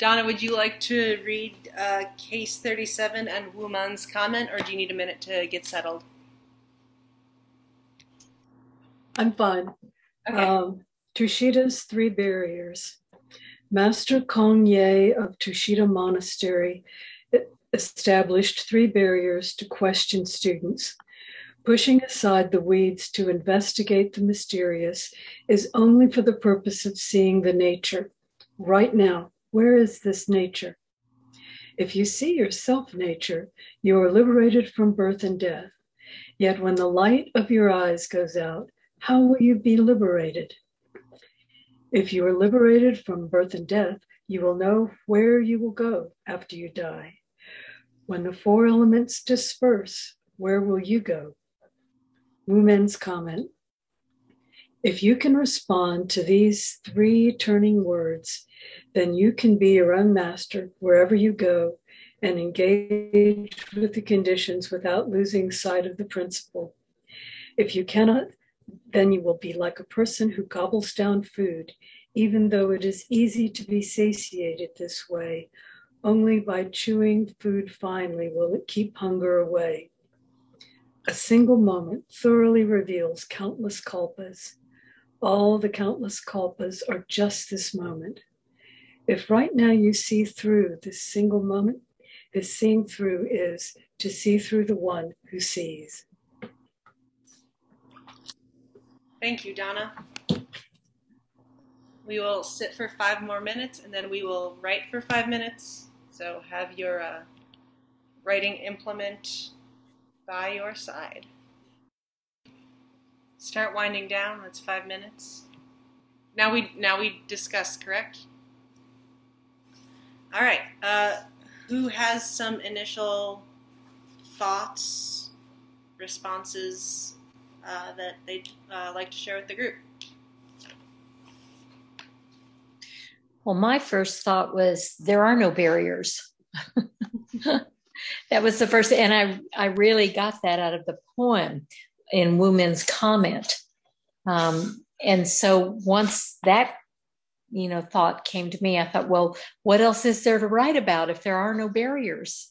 Donna, would you like to read uh, case 37 and Wumen's comment, or do you need a minute to get settled? I'm fine. Okay. Um, Tushida's Three Barriers. Master Kong Ye of Tushida Monastery established three barriers to question students. Pushing aside the weeds to investigate the mysterious is only for the purpose of seeing the nature. Right now, where is this nature? If you see yourself nature, you are liberated from birth and death. Yet when the light of your eyes goes out, how will you be liberated? If you are liberated from birth and death, you will know where you will go after you die. When the four elements disperse, where will you go? Wumen's comment. If you can respond to these three turning words, then you can be your own master wherever you go and engage with the conditions without losing sight of the principle. If you cannot, then you will be like a person who gobbles down food, even though it is easy to be satiated this way. Only by chewing food finely will it keep hunger away. A single moment thoroughly reveals countless kalpas. All the countless kalpas are just this moment. If right now you see through this single moment, this seeing through is to see through the one who sees. Thank you, Donna. We will sit for five more minutes and then we will write for five minutes. So have your uh, writing implement by your side. Start winding down. That's five minutes. Now we now we discuss, correct? All right. Uh, who has some initial thoughts, responses uh, that they'd uh, like to share with the group? Well, my first thought was there are no barriers. that was the first, and I I really got that out of the poem in Wumen's comment. Um, and so once that you know thought came to me, I thought, well, what else is there to write about if there are no barriers?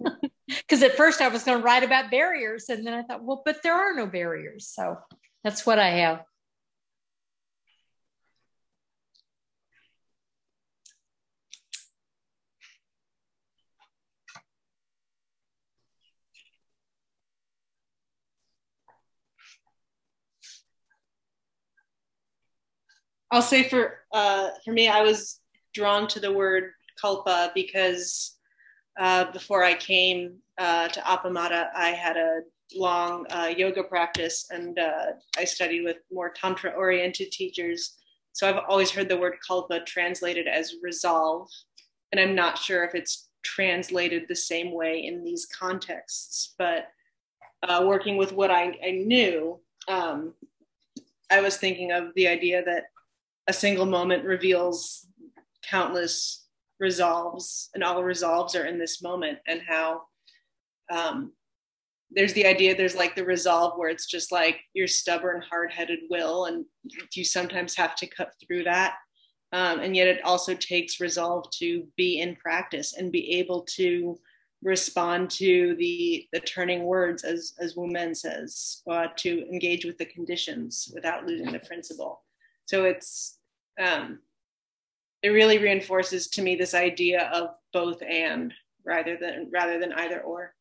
Because at first I was going to write about barriers, and then I thought, well, but there are no barriers. So that's what I have. I'll say for uh, for me, I was drawn to the word kalpa because uh, before I came uh, to Appamada, I had a long uh, yoga practice and uh, I studied with more tantra oriented teachers. So I've always heard the word kalpa translated as resolve, and I'm not sure if it's translated the same way in these contexts. But uh, working with what I, I knew, um, I was thinking of the idea that a single moment reveals countless resolves and all resolves are in this moment and how um, there's the idea there's like the resolve where it's just like your stubborn hard-headed will and you sometimes have to cut through that. Um, and yet it also takes resolve to be in practice and be able to respond to the the turning words as as Wumen says uh, to engage with the conditions without losing the principle. So it's um, it really reinforces to me this idea of both and rather than rather than either or.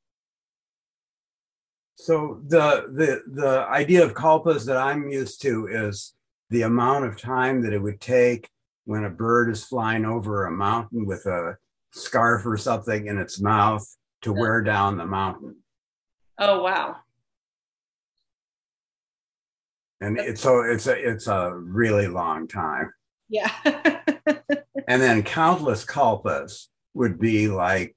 So the the the idea of kalpas that i'm used to is the amount of time that it would take when a bird is flying over a mountain with a scarf or something in its mouth to wear down the mountain. Oh wow. And it's so it's a it's a really long time yeah. and then countless kalpas would be like,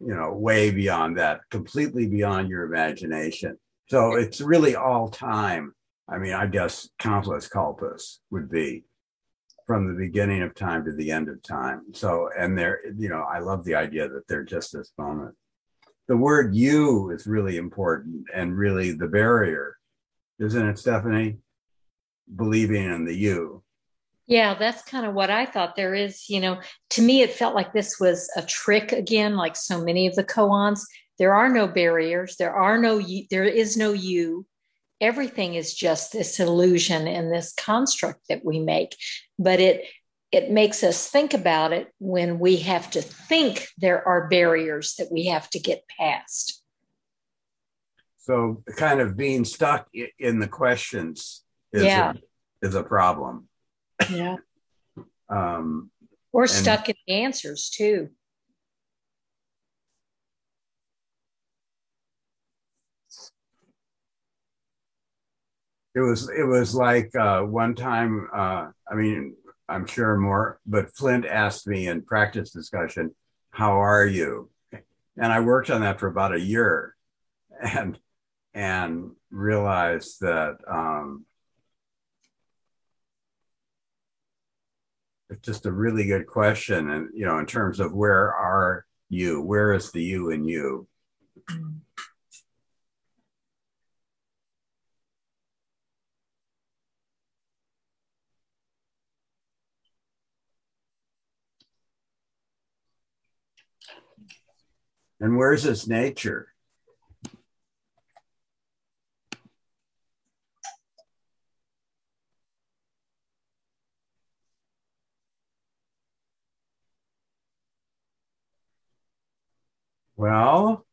you know, way beyond that, completely beyond your imagination. So it's really all time. I mean, I guess countless kalpas would be from the beginning of time to the end of time. So, and they're, you know, I love the idea that they're just this moment. The word you is really important and really the barrier, isn't it, Stephanie? Believing in the you Yeah, that's kind of what I thought. There is, you know, to me, it felt like this was a trick again, like so many of the koans. There are no barriers. There are no, there is no you. Everything is just this illusion and this construct that we make. But it, it makes us think about it when we have to think there are barriers that we have to get past. So, kind of being stuck in the questions is, yeah. a, is a problem. Yeah. um, or stuck in the answers too. It was it was like uh, one time. Uh, I mean, I'm sure more, but Flint asked me in practice discussion, "How are you?" And I worked on that for about a year, and and realized that um, it's just a really good question. And, you know, in terms of where are you? Where is the you in you? And where's its nature? Well,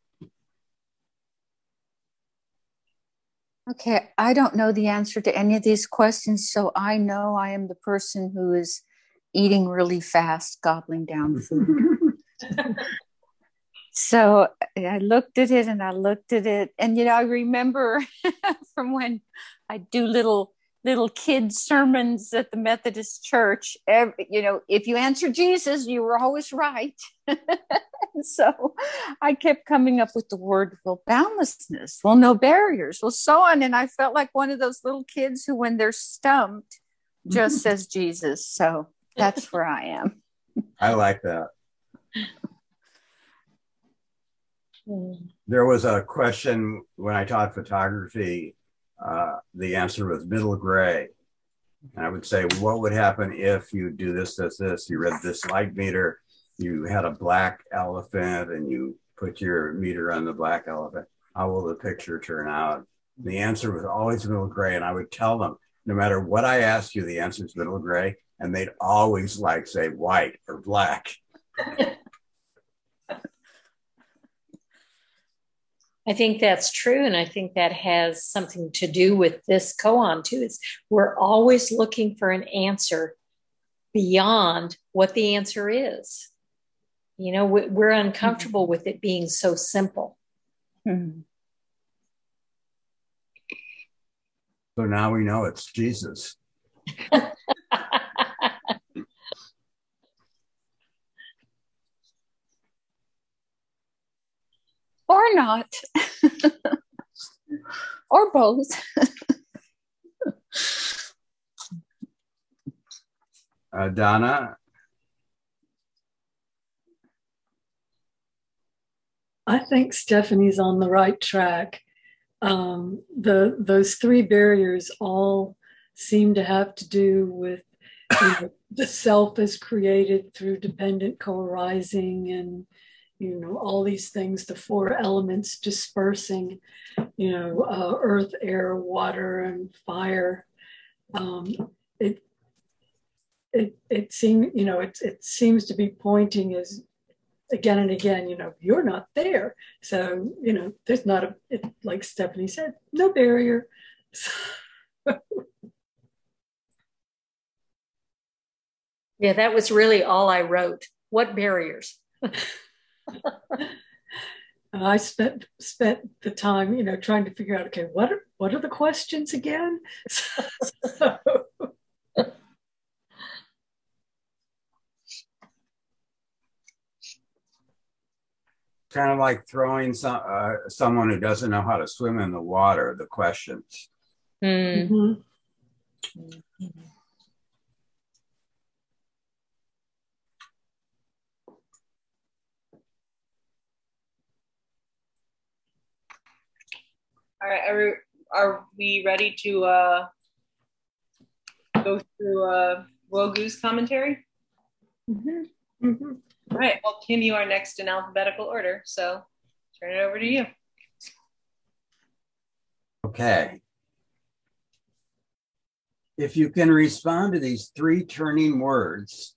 Okay, I don't know the answer to any of these questions, so I know I am the person who is eating really fast, gobbling down food. so I looked at it and I looked at it, and you know, I remember from when I do little little kids sermons at the Methodist Church. Every, you know, if you answer Jesus, you were always right. so I kept coming up with the word, well, boundlessness, well, no barriers, well, so on. And I felt like one of those little kids who, when they're stumped, just says Jesus. So that's where I am. I like that. Hmm. There was a question when I taught photography uh, the answer was middle gray. And I would say, what would happen if you do this, this, this? You read this light meter, you had a black elephant, and you put your meter on the black elephant. How will the picture turn out? The answer was always middle gray. And I would tell them, no matter what I ask you, the answer is middle gray. And they'd always like say white or black. I think that's true. And I think that has something to do with this koan too. Is we're always looking for an answer beyond what the answer is. You know, we're uncomfortable mm-hmm. with it being so simple. Mm-hmm. So now we know it's Jesus. or not, or both. uh, Donna? I think Stephanie's on the right track. Um, the those three barriers all seem to have to do with you know, the self is created through dependent co-arising and you know, all these things, the four elements dispersing, you know, uh, earth, air, water, and fire. Um, it, it, it seems, you know, it, it seems to be pointing as again and again, you know, you're not there. So, you know, there's not a, it, like Stephanie said, no barrier. yeah, that was really all I wrote. What barriers? I spent spent the time, you know, trying to figure out, okay, what are what are the questions again? so, kind of like throwing some uh, someone who doesn't know how to swim in the water the questions. Mm-hmm. Mm-hmm. All right, are, are we ready to uh, go through uh, Guo Gu's commentary? Mm-hmm. Mm-hmm. All right. Well, Kim, you are next in alphabetical order. So turn it over to you. Okay. If you can respond to these three turning words,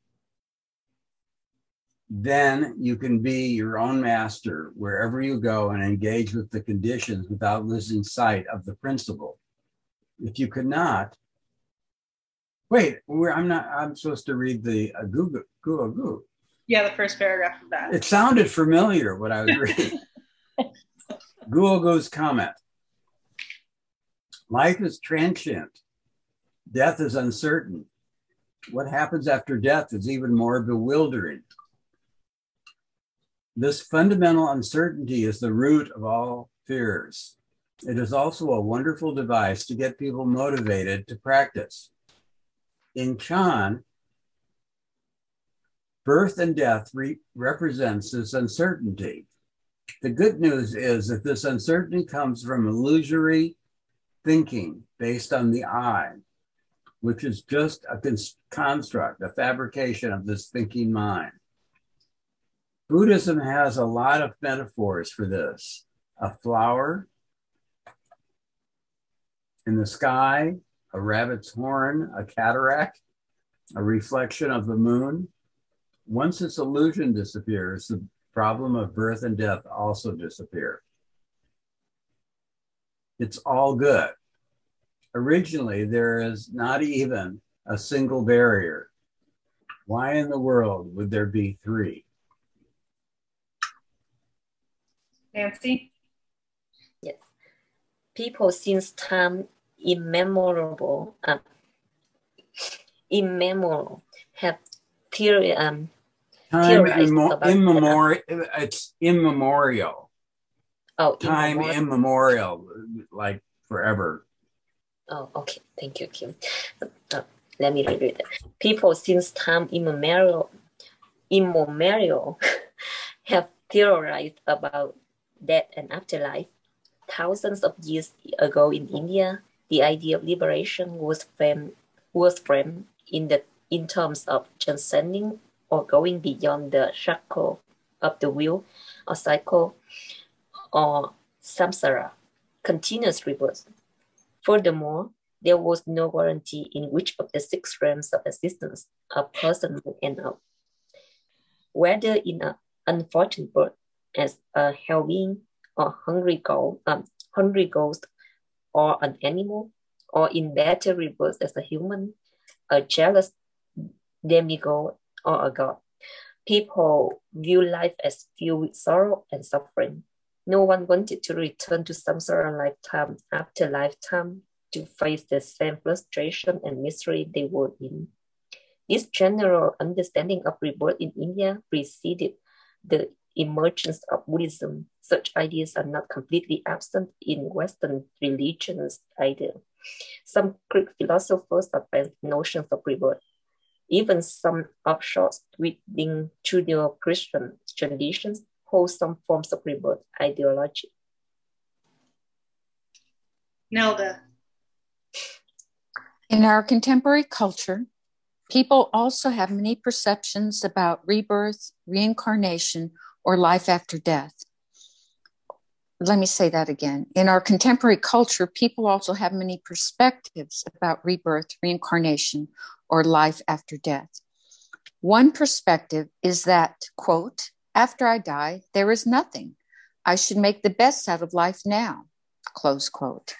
then you can be your own master wherever you go and engage with the conditions without losing sight of the principle. If you could not, wait, I'm not, I'm supposed to read the uh, Guo Gu, Google, Guo Gu. Yeah, the first paragraph of that. It sounded familiar what I was reading. Guo Gu comment. Life is transient. Death is uncertain. What happens after death is even more bewildering. This fundamental uncertainty is the root of all fears. It is also a wonderful device to get people motivated to practice. In Chan, birth and death re- represents this uncertainty. The good news is that this uncertainty comes from illusory thinking based on the I, which is just a construct, a fabrication of this thinking mind. Buddhism has a lot of metaphors for this a flower in the sky, a rabbit's horn, a cataract, a reflection of the moon. Once this illusion disappears, the problem of birth and death also disappear. It's all good. Originally, there is not even a single barrier. Why in the world would there be three? Nancy? Yes. People since time immemorable, uh, immemorial have theory, um, time immo- immemorial. It's immemorial. Oh, time immemorial. immemorial, like forever. Oh, okay. Thank you, Kim. Uh, let me read it. People since time immemorial, immemorial have theorized about death and afterlife. Thousands of years ago in India, the idea of liberation was framed, was framed in, the, in terms of transcending or going beyond the shackle of the wheel or cycle or samsara, continuous rebirth. Furthermore, there was no guarantee in which of the six realms of existence a person would end up. Whether in an unfortunate birth as a hell being or hungry ghost, um, hungry ghost or an animal, or in better reverse as a human, a jealous demigod, or a god. People view life as filled with sorrow and suffering. No one wanted to return to samsara lifetime after lifetime to face the same frustration and misery they were in. This general understanding of rebirth in India preceded the emergence of Buddhism. Such ideas are not completely absent in Western religions either. Some Greek philosophers advanced notions of rebirth. Even some offshoots within Judeo-Christian traditions hold some forms of rebirth ideology. Nelda. In our contemporary culture, people also have many perceptions about rebirth, reincarnation, or life after death. Let me say that again. In our contemporary culture, people also have many perspectives about rebirth, reincarnation, or life after death. One perspective is that, quote, after I die, there is nothing. I should make the best out of life now, close quote.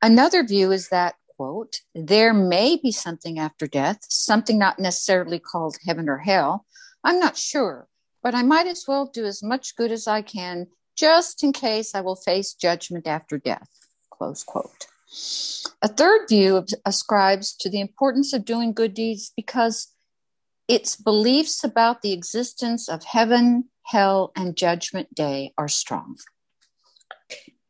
Another view is that, quote, there may be something after death, something not necessarily called heaven or hell. I'm not sure, but I might as well do as much good as I can just in case I will face judgment after death. Close quote. A third view ascribes to the importance of doing good deeds because its beliefs about the existence of heaven, hell, and judgment day are strong.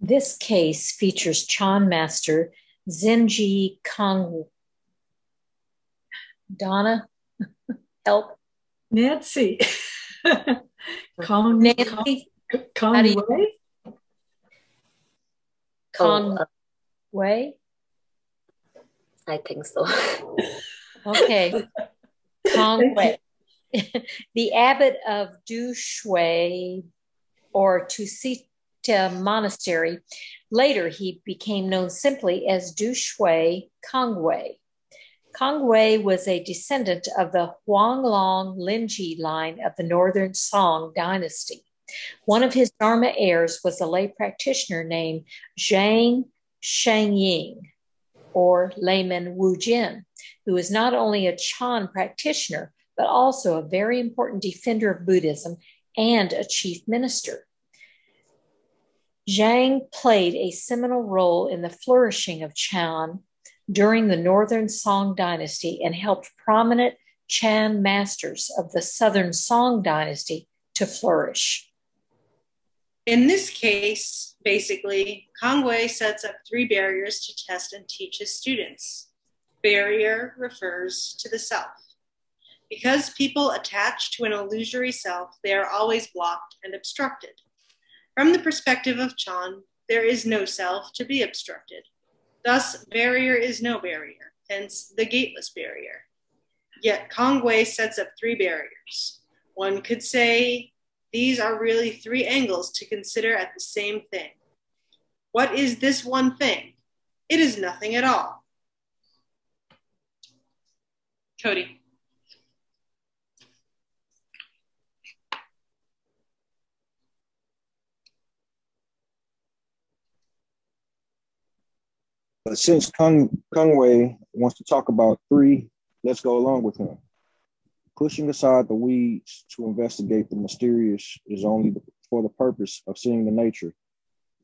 This case features Chan master Zenji Kong. Donna, help. Nancy. Con, Nancy. Conway? Conway? I think so. Okay. Kongwei. the abbot of Du Shui or Tusita Monastery. Later, he became known simply as Du Shui Kongwei. Kongwei was a descendant of the Huanglong Linji line of the Northern Song dynasty. One of his Dharma heirs was a lay practitioner named Zhang Shangying, or layman Wu Jin, who was not only a Chan practitioner, but also a very important defender of Buddhism and a chief minister. Zhang played a seminal role in the flourishing of Chan during the Northern Song dynasty and helped prominent Chan masters of the Southern Song dynasty to flourish. In this case, basically, Kongwei sets up three barriers to test and teach his students. Barrier refers to the self. Because people attach to an illusory self, they are always blocked and obstructed. From the perspective of Chan, there is no self to be obstructed. Thus, barrier is no barrier, hence the gateless barrier. Yet Kongwei sets up three barriers. One could say these are really three angles to consider at the same thing. What is this one thing? It is nothing at all. Cody. But since Kung, Kongwei wants to talk about three, let's go along with him. Pushing aside the weeds to investigate the mysterious is only for the purpose of seeing the nature.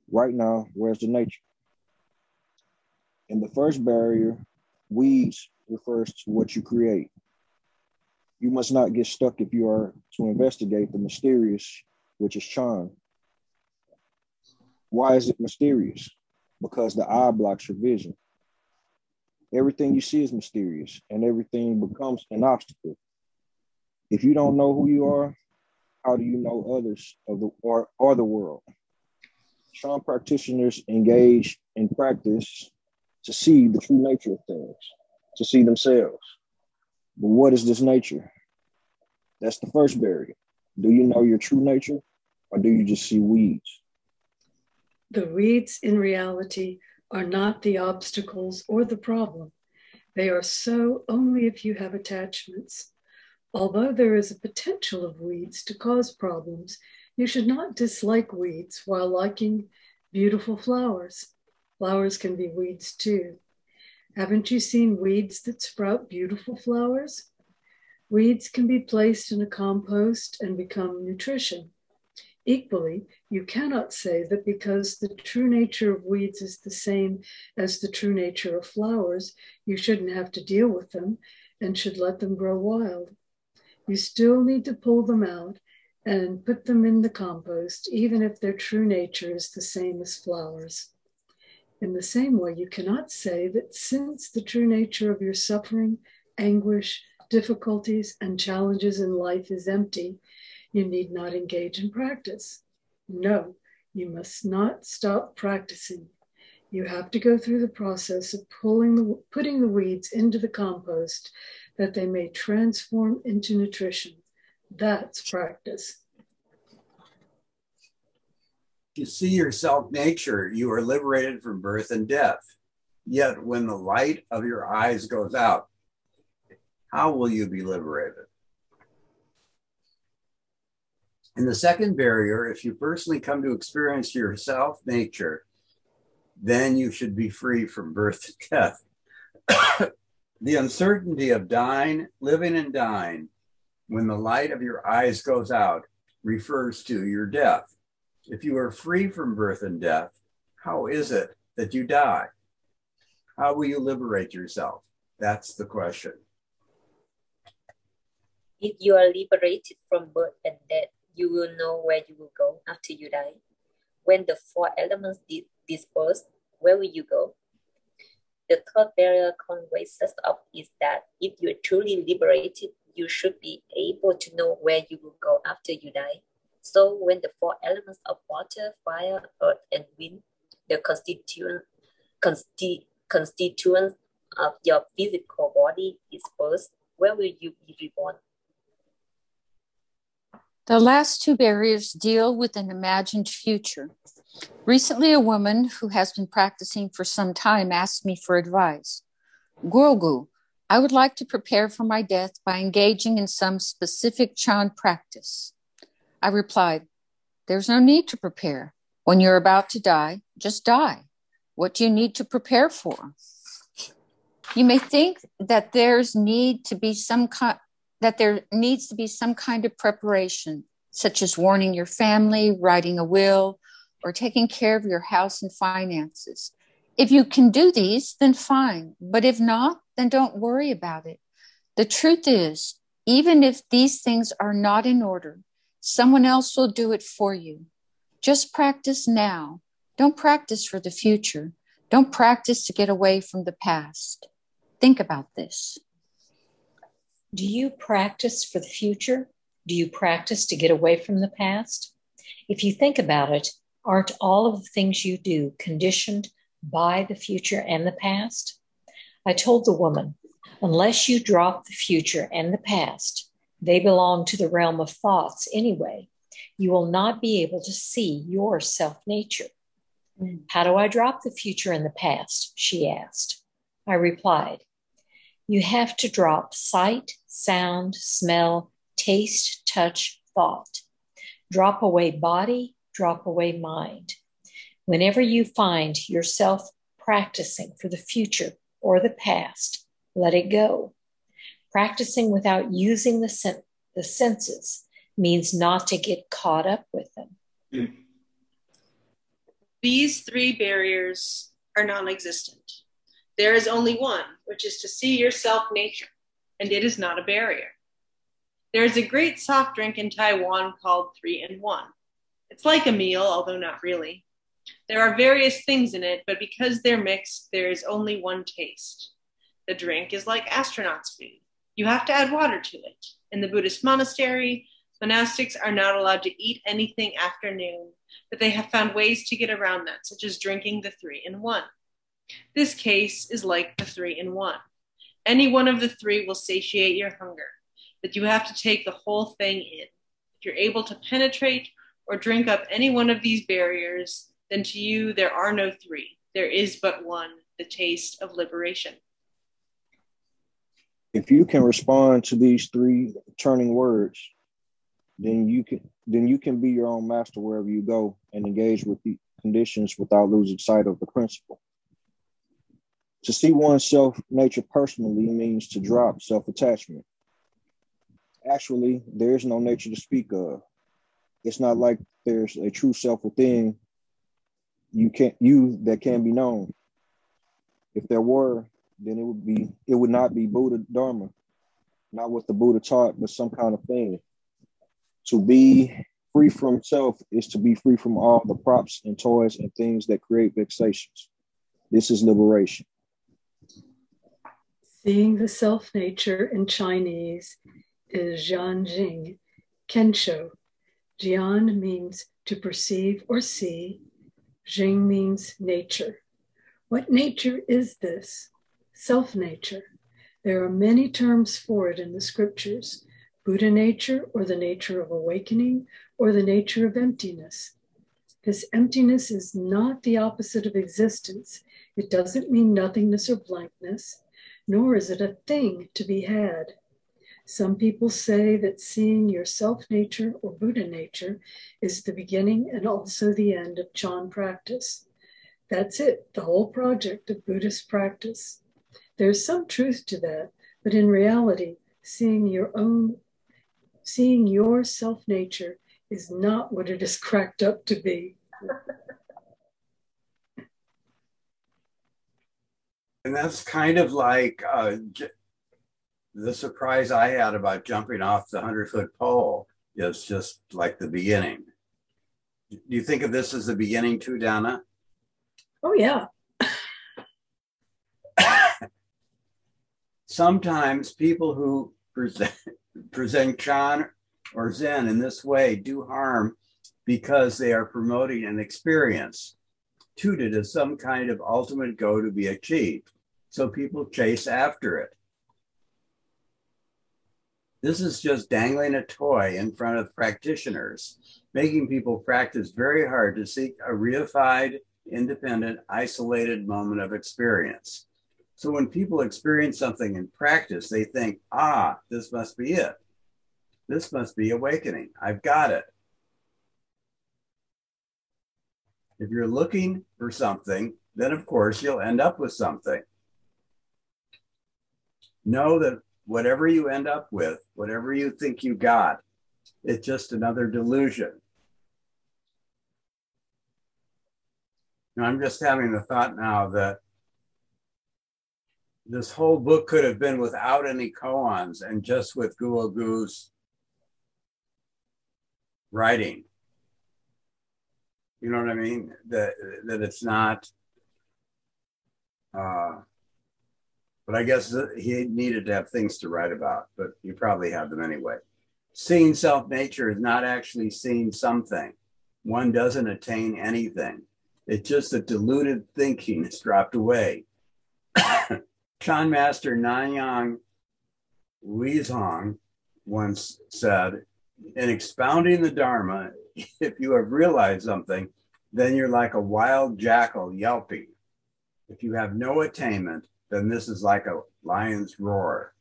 Right now, where's the nature? In the first barrier, weeds refers to what you create. You must not get stuck if you are to investigate the mysterious, which is Chan. Why is it mysterious? Because the eye blocks your vision. Everything you see is mysterious and everything becomes an obstacle. If you don't know who you are, how do you know others of the or, or the world? Chan practitioners engage in practice to see the true nature of things, to see themselves. But what is this nature? That's the first barrier. Do you know your true nature or do you just see weeds? The weeds in reality are not the obstacles or the problem. They are so only if you have attachments. Although there is a potential of weeds to cause problems, you should not dislike weeds while liking beautiful flowers. Flowers can be weeds too. Haven't you seen weeds that sprout beautiful flowers? Weeds can be placed in a compost and become nutrition. Equally, you cannot say that because the true nature of weeds is the same as the true nature of flowers, you shouldn't have to deal with them and should let them grow wild. You still need to pull them out and put them in the compost, even if their true nature is the same as flowers. In the same way, you cannot say that since the true nature of your suffering, anguish, difficulties, and challenges in life is empty, you need not engage in practice. No, you must not stop practicing. You have to go through the process of pulling the, putting the weeds into the compost that they may transform into nutrition. That's practice. You see yourself nature, you are liberated from birth and death. Yet when the light of your eyes goes out, how will you be liberated? And the second barrier, if you personally come to experience yourself nature, then you should be free from birth to death. the uncertainty of dying, living and dying, when the light of your eyes goes out, refers to your death. If you are free from birth and death, how is it that you die? How will you liberate yourself? That's the question. If you are liberated from birth and death, you will know where you will go after you die. When the four elements di- disperse, where will you go? The third barrier Conway sets up is that if you're truly liberated, you should be able to know where you will go after you die. So when the four elements of water, fire, earth, and wind, the constituent, consti- constituents uh, your physical body is birth, where will you be reborn? The last two barriers deal with an imagined future. Recently, a woman who has been practicing for some time asked me for advice. Guo Gu, I would like to prepare for my death by engaging in some specific Chan practice. I replied, There's no need to prepare. When you're about to die, just die. What do you need to prepare for? You may think that there's need to be some kind that there needs to be some kind of preparation, such as warning your family, writing a will, or taking care of your house and finances. If you can do these, then fine. But if not, then don't worry about it. The truth is, even if these things are not in order, someone else will do it for you. Just practice now. Don't practice for the future. Don't practice to get away from the past. Think about this. Do you practice for the future? Do you practice to get away from the past? If you think about it, aren't all of the things you do conditioned by the future and the past? I told the woman, unless you drop the future and the past, they belong to the realm of thoughts anyway. You will not be able to see your self nature. Mm. How do I drop the future and the past? She asked. I replied, You have to drop sight, sound, smell, taste, touch, thought. Drop away body, drop away mind. Whenever you find yourself practicing for the future or the past, let it go. Practicing without using the, sen- the senses means not to get caught up with them. These three barriers are non existent. There is only one, which is to see yourself nature, and it is not a barrier. There is a great soft drink in Taiwan called Three in One. It's like a meal, although not really. There are various things in it, but because they're mixed, there is only one taste. The drink is like astronauts' food. You have to add water to it. In the Buddhist monastery, monastics are not allowed to eat anything after noon, but they have found ways to get around that, such as drinking the three in one. This case is like the three in one. Any one of the three will satiate your hunger, but you have to take the whole thing in. If you're able to penetrate or drink up any one of these barriers, then to you there are no three. There is but one, the taste of liberation. If you can respond to these three turning words, then you can then you can be your own master wherever you go and engage with the conditions without losing sight of the principle. To see oneself nature personally means to drop self-attachment. Actually, there is no nature to speak of. It's not like there's a true self within you can't you that can be known. If there were, then it would be it would not be Buddha Dharma, not what the Buddha taught, but some kind of thing. To be free from self is to be free from all the props and toys and things that create vexations. This is liberation. Seeing the self nature in Chinese is Jianjing, Kensho. Jian means to perceive or see, Jing means nature. What nature is this? Self nature. There are many terms for it in the scriptures Buddha nature, or the nature of awakening, or the nature of emptiness. This emptiness is not the opposite of existence. It doesn't mean nothingness or blankness, nor is it a thing to be had. Some people say that seeing your self nature or Buddha nature is the beginning and also the end of Chan practice. That's it, the whole project of Buddhist practice. There's some truth to that, but in reality, seeing your own, seeing your self nature is not what it is cracked up to be. And that's kind of like uh, the surprise I had about jumping off the 100 foot pole is just like the beginning. Do you think of this as the beginning too, Donna? Oh, yeah. Sometimes people who present, present Chan or Zen in this way do harm because they are promoting an experience, touted as some kind of ultimate go to be achieved. So people chase after it. This is just dangling a toy in front of practitioners, making people practice very hard to seek a reified, independent, isolated moment of experience. So when people experience something in practice, they think, ah, this must be it. This must be awakening. I've got it. If you're looking for something, then of course you'll end up with something. Know that whatever you end up with, whatever you think you got, it's just another delusion. Now, I'm just having the thought now that this whole book could have been without any koans and just with Guo Gu's writing. You know what I mean? That that it's not. Uh, but I guess he needed to have things to write about, but you probably have them anyway. Seeing self nature is not actually seeing something. One doesn't attain anything. It's just that deluded thinking has dropped away. Chan Master Nanyang Huizhong once said, in expounding the Dharma, if you have realized something, then you're like a wild jackal yelping. If you have no attainment, then this is like a lion's roar.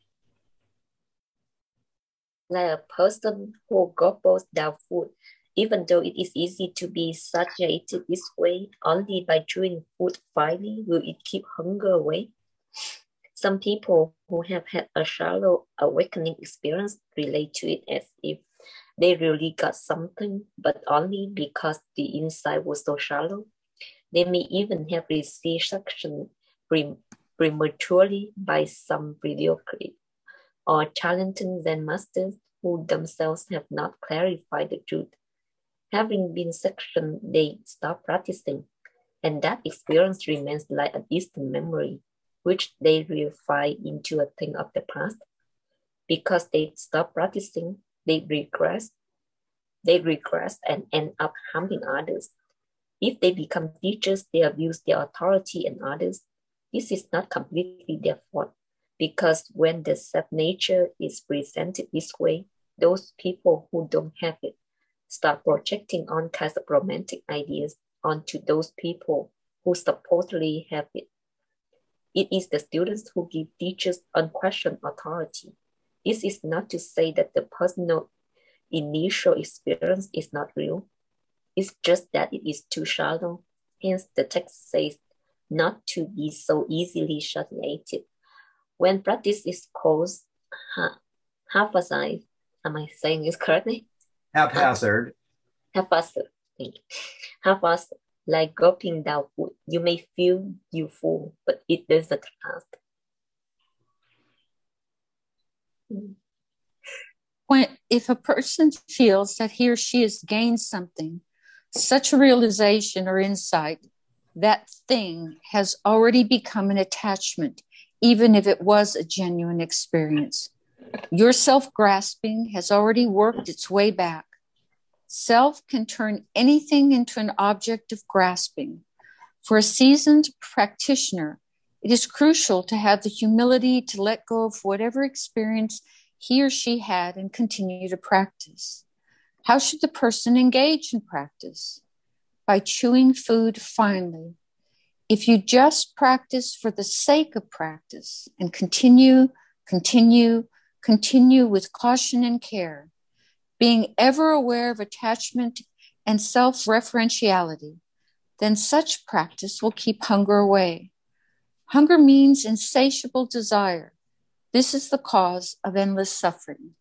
Like a person who gobbles down food, even though it is easy to be satiated this way, only by chewing food finally will it keep hunger away. Some people who have had a shallow awakening experience relate to it as if they really got something, but only because the inside was so shallow. They may even have received suction prematurely by some mediocre or talented Zen masters who themselves have not clarified the truth. Having been sectioned, they stop practicing, and that experience remains like a distant memory, which they reify into a thing of the past. Because they stop practicing, they regress, they regress and end up harming others. If they become teachers, they abuse their authority and others. This is not completely their fault because when the self nature is presented this way, those people who don't have it start projecting all kinds of romantic ideas onto those people who supposedly have it. It is the students who give teachers unquestioned authority. This is not to say that the personal initial experience is not real. It's just that it is too shallow. Hence, the text says not to be so easily satiated. When practice is caused half haphazard, am I saying this correctly? Haphazard. Haphazard. Thank you. Haphazard, like gulping down food. You may feel you full, but it doesn't last. When if a person feels that he or she has gained something such a realization or insight that thing has already become an attachment even if it was a genuine experience your self-grasping has already worked its way back self can turn anything into an object of grasping for a seasoned practitioner it is crucial to have the humility to let go of whatever experience he or she had and continue to practice. How should the person engage in practice? By chewing food finely. If you just practice for the sake of practice and continue, continue, continue with caution and care, being ever aware of attachment and self referentiality, then such practice will keep hunger away. Hunger means insatiable desire, this is the cause of endless suffering.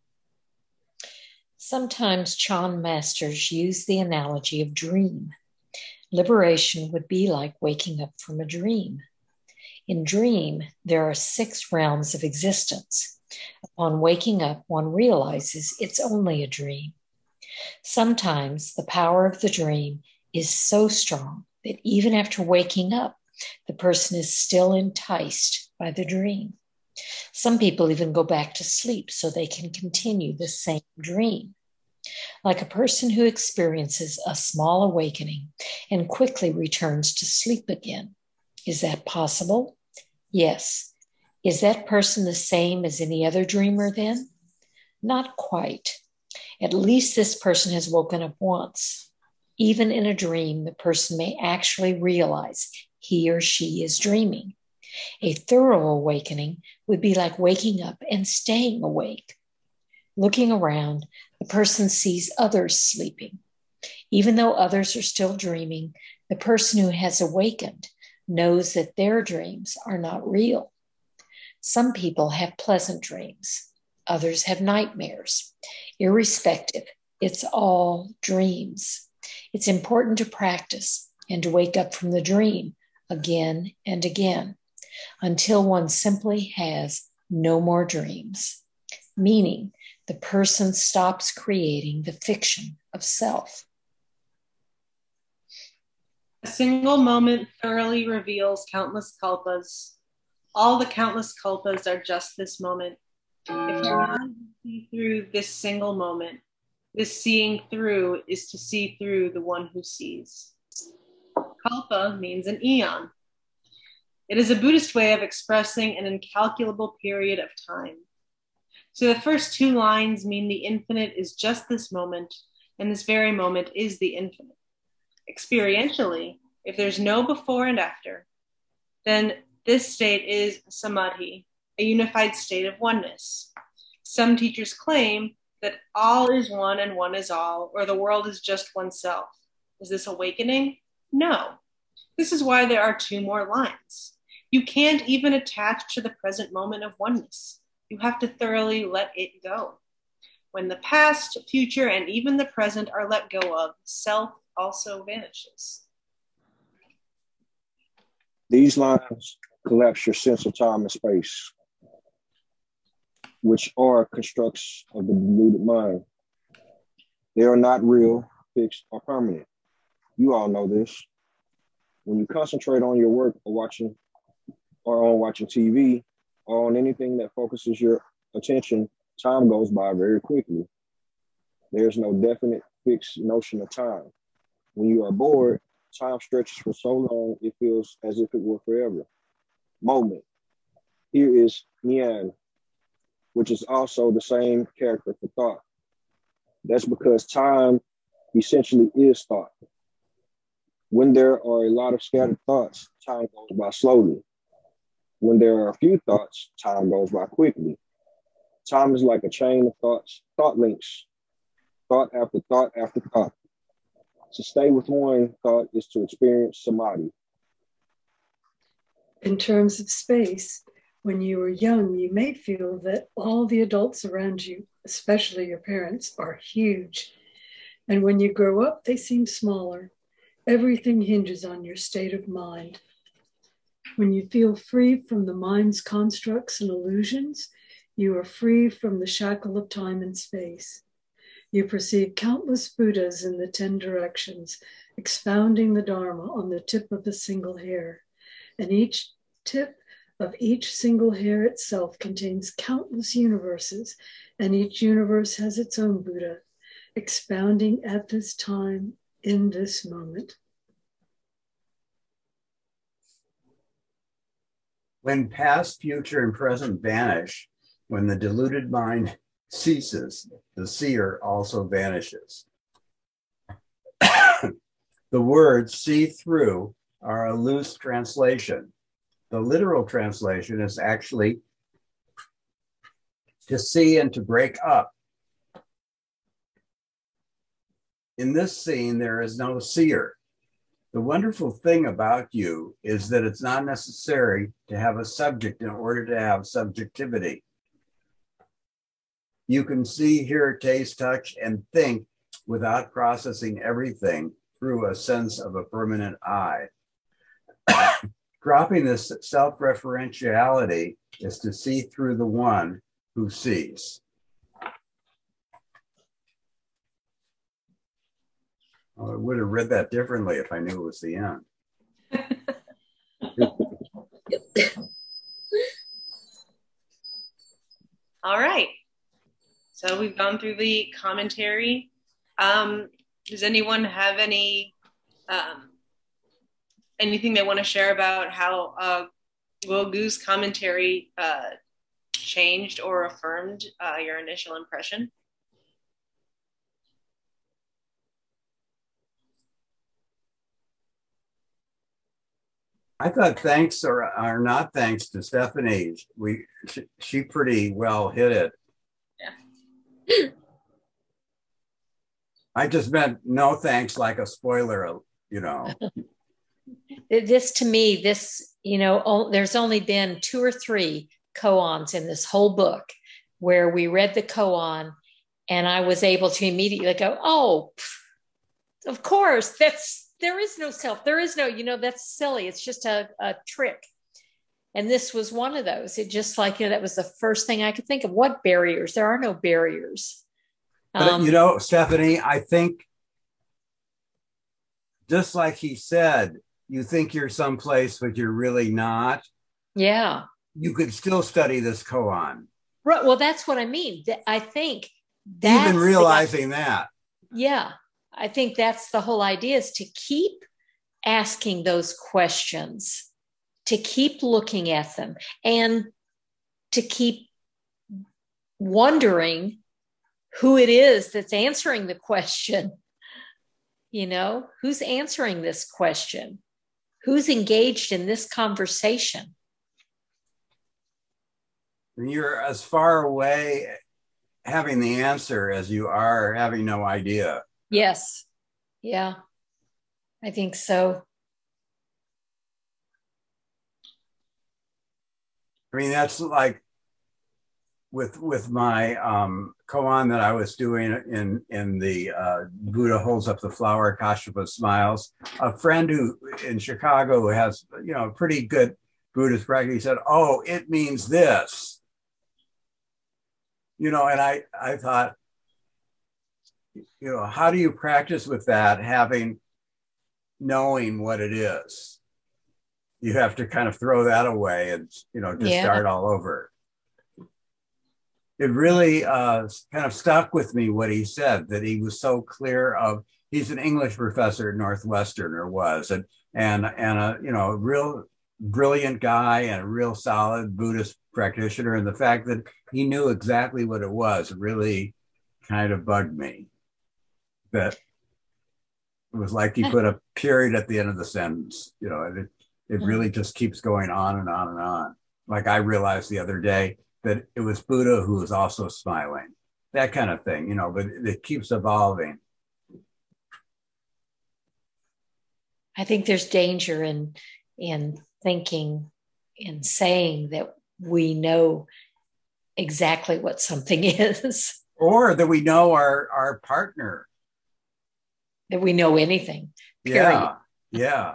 Sometimes Chan masters use the analogy of dream. Liberation would be like waking up from a dream. In dream, there are six realms of existence. Upon waking up, one realizes it's only a dream. Sometimes the power of the dream is so strong that even after waking up, the person is still enticed by the dream. Some people even go back to sleep so they can continue the same dream. Like a person who experiences a small awakening and quickly returns to sleep again. Is that possible? Yes. Is that person the same as any other dreamer then? Not quite. At least this person has woken up once. Even in a dream, the person may actually realize he or she is dreaming. A thorough awakening would be like waking up and staying awake. Looking around, the person sees others sleeping. Even though others are still dreaming, the person who has awakened knows that their dreams are not real. Some people have pleasant dreams, others have nightmares. Irrespective, it's all dreams. It's important to practice and to wake up from the dream again and again until one simply has no more dreams, meaning the person stops creating the fiction of self. A single moment thoroughly reveals countless kalpas. All the countless kalpas are just this moment. If you want to see through this single moment, this seeing through is to see through the one who sees. Kalpa means an eon. It is a Buddhist way of expressing an incalculable period of time. So the first two lines mean the infinite is just this moment, and this very moment is the infinite. Experientially, if there's no before and after, then this state is samadhi, a unified state of oneness. Some teachers claim that all is one and one is all, or the world is just oneself. Is this awakening? No. This is why there are two more lines. You can't even attach to the present moment of oneness. You have to thoroughly let it go. When the past, future, and even the present are let go of, self also vanishes. These lines collapse your sense of time and space, which are constructs of the deluded mind. They are not real, fixed, or permanent. You all know this. When you concentrate on your work or watching or on watching TV on anything that focuses your attention, time goes by very quickly. There's no definite fixed notion of time. When you are bored, time stretches for so long it feels as if it were forever. Moment. Here is Nian, which is also the same character for thought. That's because time essentially is thought. When there are a lot of scattered thoughts, time goes by slowly. When there are a few thoughts, time goes by quickly. Time is like a chain of thoughts, thought links, thought after thought after thought. To stay with one thought is to experience samadhi. In terms of space, when you were young, you may feel that all the adults around you, especially your parents, are huge. And when you grow up, they seem smaller. Everything hinges on your state of mind. When you feel free from the mind's constructs and illusions, you are free from the shackle of time and space. You perceive countless Buddhas in the 10 directions, expounding the Dharma on the tip of a single hair. And each tip of each single hair itself contains countless universes, and each universe has its own Buddha, expounding at this time in this moment. When past, future, and present vanish, when the deluded mind ceases, the seer also vanishes. the words see through are a loose translation. The literal translation is actually to see and to break up. In this scene, there is no seer. The wonderful thing about you is that it's not necessary to have a subject in order to have subjectivity. You can see, hear, taste, touch, and think without processing everything through a sense of a permanent I. Dropping this self referentiality is to see through the one who sees. Well, I would have read that differently if I knew it was the end. All right. So we've gone through the commentary. Um, does anyone have any um, anything they want to share about how uh, Guo Gu's commentary uh, changed or affirmed uh, your initial impression? I thought thanks or are not thanks to Stephanie. We she, she pretty well hit it. Yeah. I just meant no thanks, like a spoiler, you know. this to me, this you know, there's only been two or three koans in this whole book where we read the koan, and I was able to immediately go, "Oh, of course, that's there is no self. There is no, you know, that's silly. It's just a, a trick. And this was one of those. It just like, you know, that was the first thing I could think of. What barriers? There are no barriers. But um, you know, Stephanie, I think just like he said, you think you're someplace, but you're really not. Yeah. You could still study this koan. Right. Well, that's what I mean. I think that even realizing that. Yeah. I think that's the whole idea is to keep asking those questions, to keep looking at them, and to keep wondering who it is that's answering the question. You know, who's answering this question? Who's engaged in this conversation? You're as far away having the answer as you are having no idea. Yes. Yeah. I think so. I mean, that's like with with my um, koan that I was doing in in the uh, Buddha holds up the flower, Kashyapa smiles. A friend who in Chicago who has you know a pretty good Buddhist practice, he said, "Oh, it means this," you know, and I I thought, you know, how do you practice with that having knowing what it is? You have to kind of throw that away and, you know, just yeah. start all over. It really uh, kind of stuck with me what he said that he was so clear of. He's an English professor at Northwestern, or was, and and and a you know a real brilliant guy and a real solid Buddhist practitioner. And the fact that he knew exactly what it was really kind of bugged me that it was like you put a period at the end of the sentence. You know, it it really just keeps going on and on and on. Like I realized the other day that it was Buddha who was also smiling, that kind of thing. You know, but it keeps evolving. I think there's danger in in thinking in saying that we know exactly what something is or that we know our our partner that we know anything. Period. Yeah. Yeah.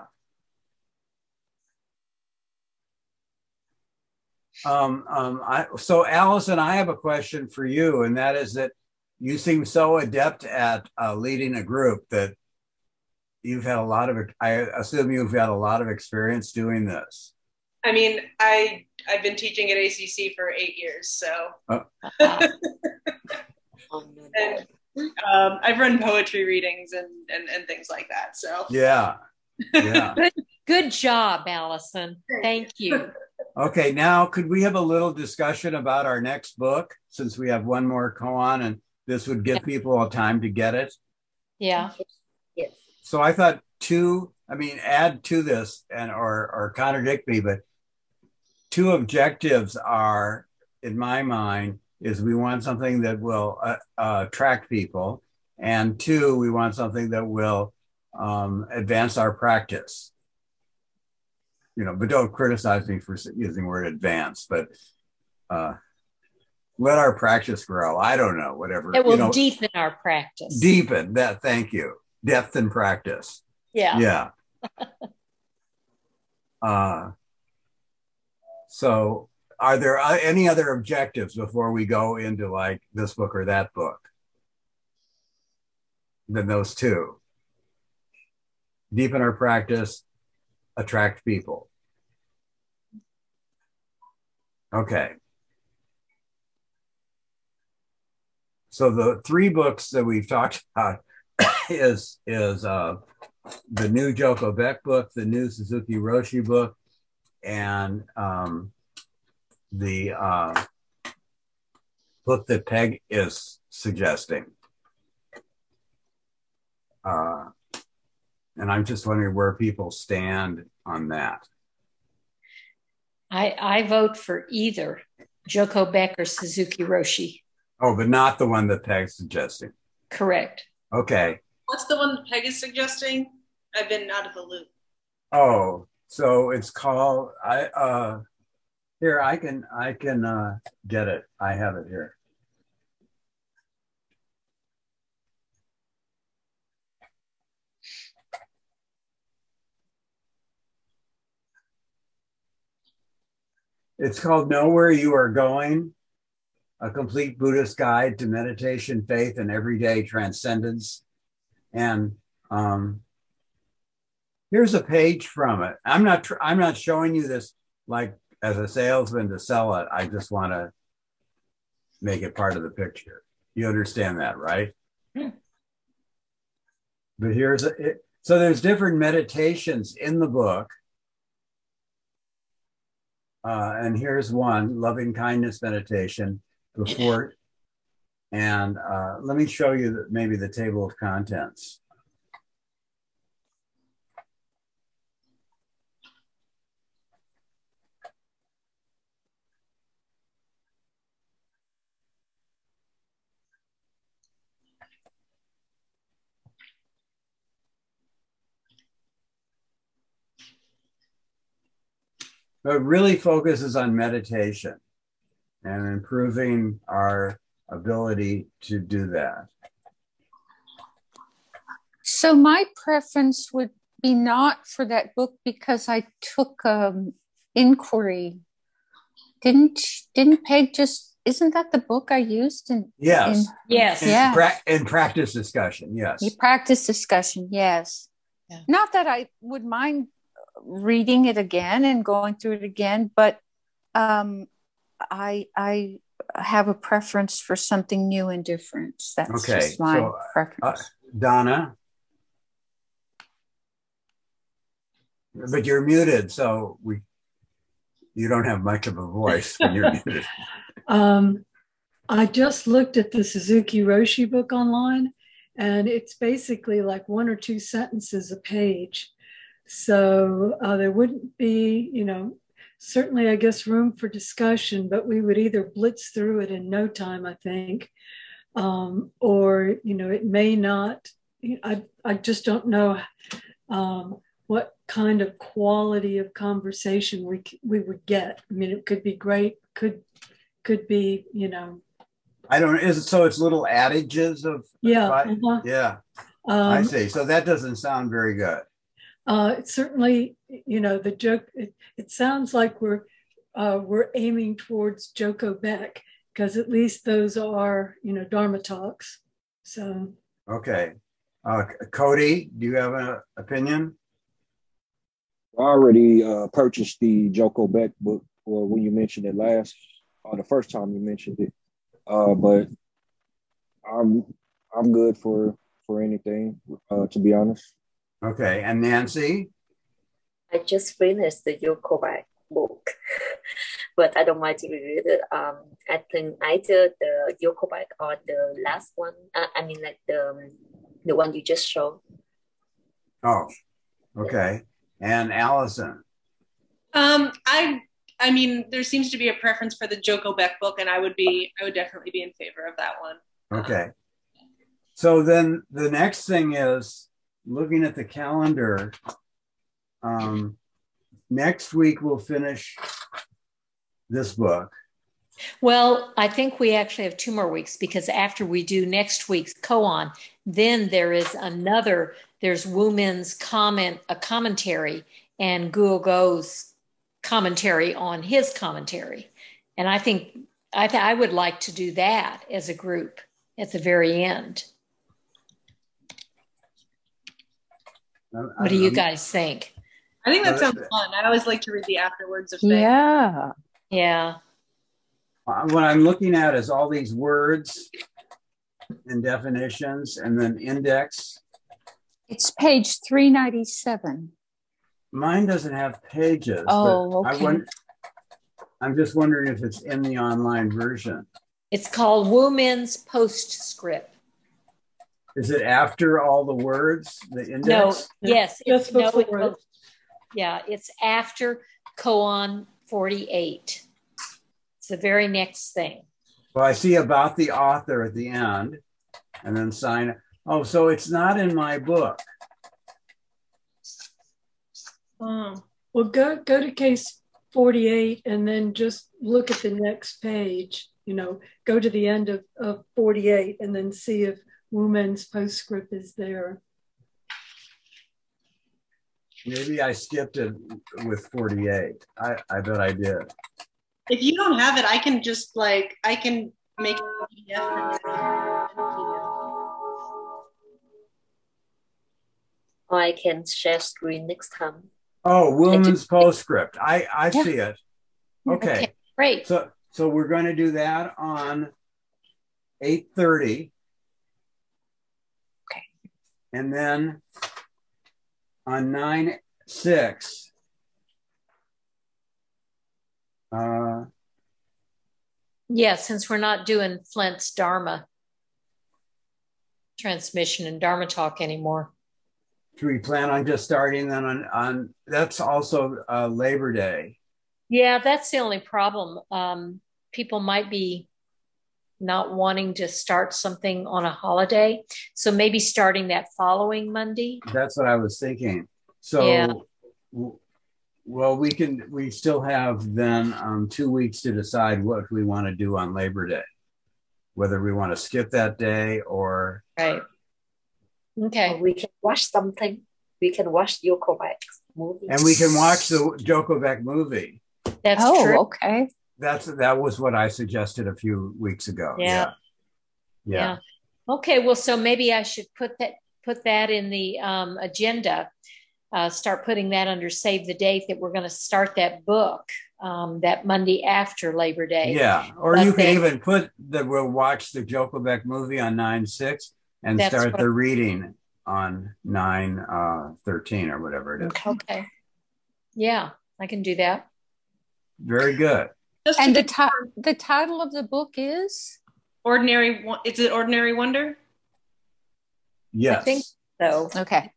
Um, um, I, so, Allison, I have a question for you, and that is that you seem so adept at uh, leading a group that you've had a lot of. I assume you've had a lot of experience doing this. I mean, I I've been teaching at ACC for eight years, so. Oh. and um, I've run poetry readings and, and, and things like that. So yeah, yeah. good, good job, Allison. Thank you. Okay, now could we have a little discussion about our next book since we have one more koan and this would give people a time to get it? Yeah. Yes. So I thought two, I mean, add to this and or or contradict me, but two objectives are, in my mind, is we want something that will uh, uh, attract people, and two, we want something that will um, advance our practice. You know, but don't criticize me for using the word advance, but uh, let our practice grow. I don't know, whatever. It will you know, deepen our practice. Deepen that. Thank you. Depth in practice. Yeah. Yeah. uh, so are there uh, any other objectives before we go into like this book or that book? Than those two. Deepen our practice attract people. Okay. So the three books that we've talked about is is uh, the new Joko Beck book, the new Suzuki Roshi book, and um, the uh, book that Peg is suggesting. Uh, and I'm just wondering where people stand on that. I, I vote for either Joko Beck or Suzuki Roshi. Oh, but not the one that Peg's suggesting. Correct. Okay. What's the one that Peg is suggesting? I've been out of the loop. Oh, so it's called I uh here I can I can uh get it. I have it here. It's called Know Where You Are Going, a complete Buddhist guide to meditation, faith, and everyday transcendence. And um, here's a page from it. I'm not I'm not showing you this like as a salesman to sell it. I just want to make it part of the picture. You understand that, right? Hmm. But here's a, it, so there's different meditations in the book uh, and here's one loving kindness meditation before. And uh, let me show you the, maybe the table of contents. But really focuses on meditation and improving our ability to do that. So my preference would be not for that book because I took um, inquiry. Didn't didn't Peg just isn't that the book I used in yes in, yes in, yeah pra- in practice discussion yes you practice discussion yes Yeah. not that I would mind reading it again and going through it again but um I I have a preference for something new and different. That's Okay, just my so, uh, preference. Donna? But you're muted so we you don't have much of a voice when you're muted. Um, I just looked at the Suzuki Roshi book online, and it's basically like one or two sentences a page. So uh, there wouldn't be, you know, certainly, I guess, room for discussion, but we would either blitz through it in no time, I think, um, or, you know, it may not. I, I just don't know um, what kind of quality of conversation we, we would get. I mean, it could be great, could could be, you know, I don't is it so it's little adages of yeah. Uh-huh. yeah I Um, see so that doesn't sound very good uh, certainly, you know, the joke. It, it sounds like we're uh, we're aiming towards Joko Beck because at least those are, you know, Dharma talks. So Okay. Uh, Cody, do you have an opinion? I already uh, purchased the Joko Beck book, or when you mentioned it last, or the first time you mentioned it. Uh, but I'm I'm good for for anything, uh, to be honest. Okay. And Nancy? I just finished the Joko Beck book, but I don't mind to read it. Um, I think either the Joko Beck or the last one. Uh, I mean, like the the one you just showed. Oh, okay. And Allison? Um, I I mean, there seems to be a preference for the Joko Beck book, and I would be I would definitely be in favor of that one. Okay. So then the next thing is looking at the calendar. Um, next week we'll finish this book. Well, I think we actually have two more weeks because after we do next week's koan, then there is another, there's Wumen's comment, a commentary, and Guo Gu's commentary on his commentary. And I think I, th- I would like to do that as a group at the very end. What do you guys think? I think that Uh, sounds fun. I always like to read the afterwards of things. yeah Yeah. Uh, What I'm looking at is all these words and definitions and then index. it's page 397 mine doesn't have pages. Oh, I okay. wonder, I'm just wondering if it's in the online version. It's called Wumen's Postscript. Is it after all the words, the No, index? yes, it's, no, it. it's- yeah, it's after koan 48. It's the very next thing. Well, I see about the author at the end and then sign. Oh, so it's not in my book. Oh. Well, go go to case 48 and then just look at the next page. You know, go to the end of, of 48 and then see if Wumen's postscript is there. Maybe I skipped it with 48. I, I bet I did. If you don't have it, I can just like I can make it a PDF for you. Or I can share screen next time. Oh, Wumen's postscript. I, I Yeah. see it. Okay. Okay, great. So so we're going to do that on 8:30. And then on 9 6 uh Yeah, since we're not doing Flint's Dharma transmission and Dharma talk anymore. do we plan on just starting then on on that's also uh, Labor Day. Yeah, that's the only problem. Um, people might be not wanting to start something on a holiday. So maybe starting that following Monday. That's what I was thinking. So Yeah. w- well we can we still have then um 2 weeks to decide what we want to do on Labor Day. Whether we want to skip that day or Right. Or Okay. we can watch something. We can watch Joko Beck's movie. and we can watch the Joko Beck movie. That's oh, true. okay. That's that was what I suggested a few weeks ago. Yeah. Yeah. Yeah. Okay. Well, so maybe I should put that put that in the um, agenda. Uh, start putting that under save the date that we're going to start that book um, that Monday after Labor Day. Yeah. Or But you can even put that we'll watch the Joko Beck movie on 9 6 and start the reading on 9 uh, 13 or whatever it is. Okay. Yeah, I can do that. Very good. Just And the ti- the title of the book is ordinary. Wo- Is it ordinary wonder? Yes. I think- So okay.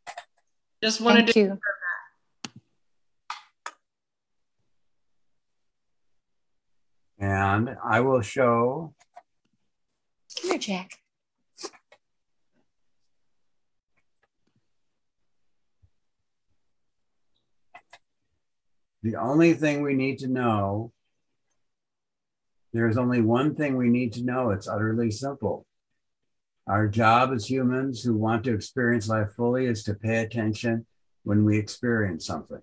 Just wanted Thank to. you. And I will show come here, Jack. the only thing we need to know. There's only one thing we need to know. It's utterly simple. Our job as humans who want to experience life fully is to pay attention when we experience something.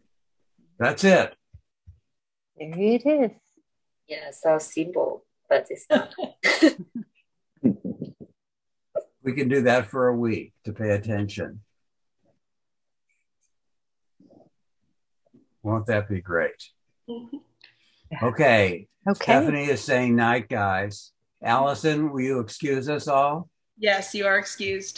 That's it. There it is. Yeah, so simple, but it's not. We can do that for a week to pay attention. Won't that be great? Okay. Okay. Stephanie is saying night, guys. Allison, will you excuse us all? Yes, you are excused.